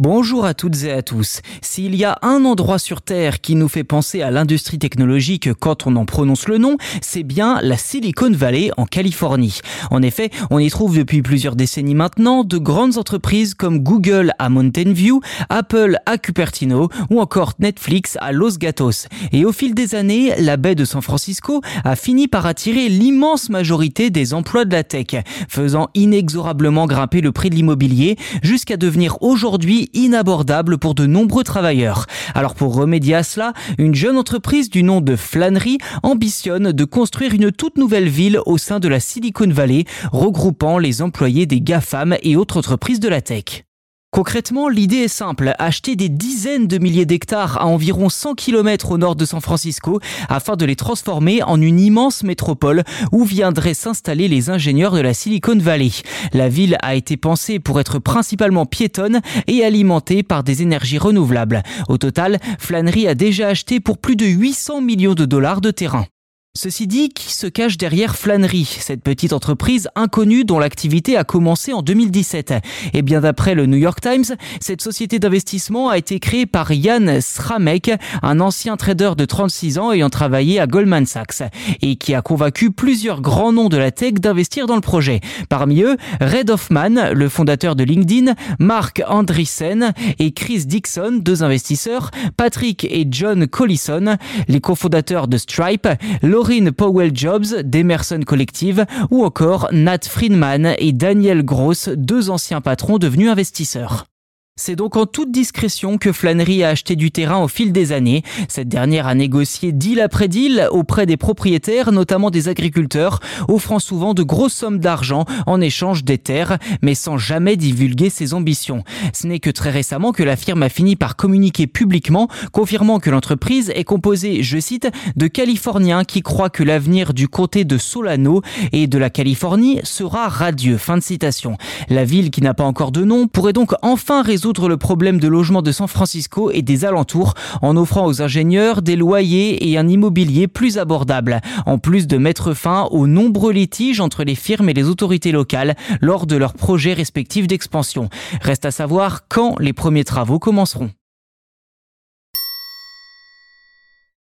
Bonjour à toutes et à tous. S'il y a un endroit sur Terre qui nous fait penser à l'industrie technologique quand on en prononce le nom, c'est bien la Silicon Valley en Californie. En effet, on y trouve depuis plusieurs décennies maintenant de grandes entreprises comme Google à Mountain View, Apple à Cupertino ou encore Netflix à Los Gatos. Et au fil des années, la baie de San Francisco a fini par attirer l'immense majorité des emplois de la tech, faisant inexorablement grimper le prix de l'immobilier jusqu'à devenir aujourd'hui inabordable pour de nombreux travailleurs. Alors pour remédier à cela, une jeune entreprise du nom de Flannery ambitionne de construire une toute nouvelle ville au sein de la Silicon Valley, regroupant les employés des GAFAM et autres entreprises de la tech. Concrètement, l'idée est simple, acheter des dizaines de milliers d'hectares à environ 100 km au nord de San Francisco afin de les transformer en une immense métropole où viendraient s'installer les ingénieurs de la Silicon Valley. La ville a été pensée pour être principalement piétonne et alimentée par des énergies renouvelables. Au total, Flannery a déjà acheté pour plus de 800 millions de dollars de terrain. Ceci dit, qui se cache derrière Flannery, cette petite entreprise inconnue dont l'activité a commencé en 2017 Et bien d'après le New York Times, cette société d'investissement a été créée par Yann Sramek, un ancien trader de 36 ans ayant travaillé à Goldman Sachs, et qui a convaincu plusieurs grands noms de la tech d'investir dans le projet. Parmi eux, Red Hoffman, le fondateur de LinkedIn, Mark Andreessen et Chris Dixon, deux investisseurs, Patrick et John Collison, les cofondateurs de Stripe, Powell-Jobs d'Emerson Collective ou encore Nat Friedman et Daniel Gross, deux anciens patrons devenus investisseurs. C'est donc en toute discrétion que Flannery a acheté du terrain au fil des années. Cette dernière a négocié deal après deal auprès des propriétaires, notamment des agriculteurs, offrant souvent de grosses sommes d'argent en échange des terres, mais sans jamais divulguer ses ambitions. Ce n'est que très récemment que la firme a fini par communiquer publiquement, confirmant que l'entreprise est composée, je cite, de Californiens qui croient que l'avenir du comté de Solano et de la Californie sera radieux. Fin de citation. La ville qui n'a pas encore de nom pourrait donc enfin résoudre le problème de logement de San Francisco et des alentours en offrant aux ingénieurs des loyers et un immobilier plus abordable, en plus de mettre fin aux nombreux litiges entre les firmes et les autorités locales lors de leurs projets respectifs d'expansion. Reste à savoir quand les premiers travaux commenceront.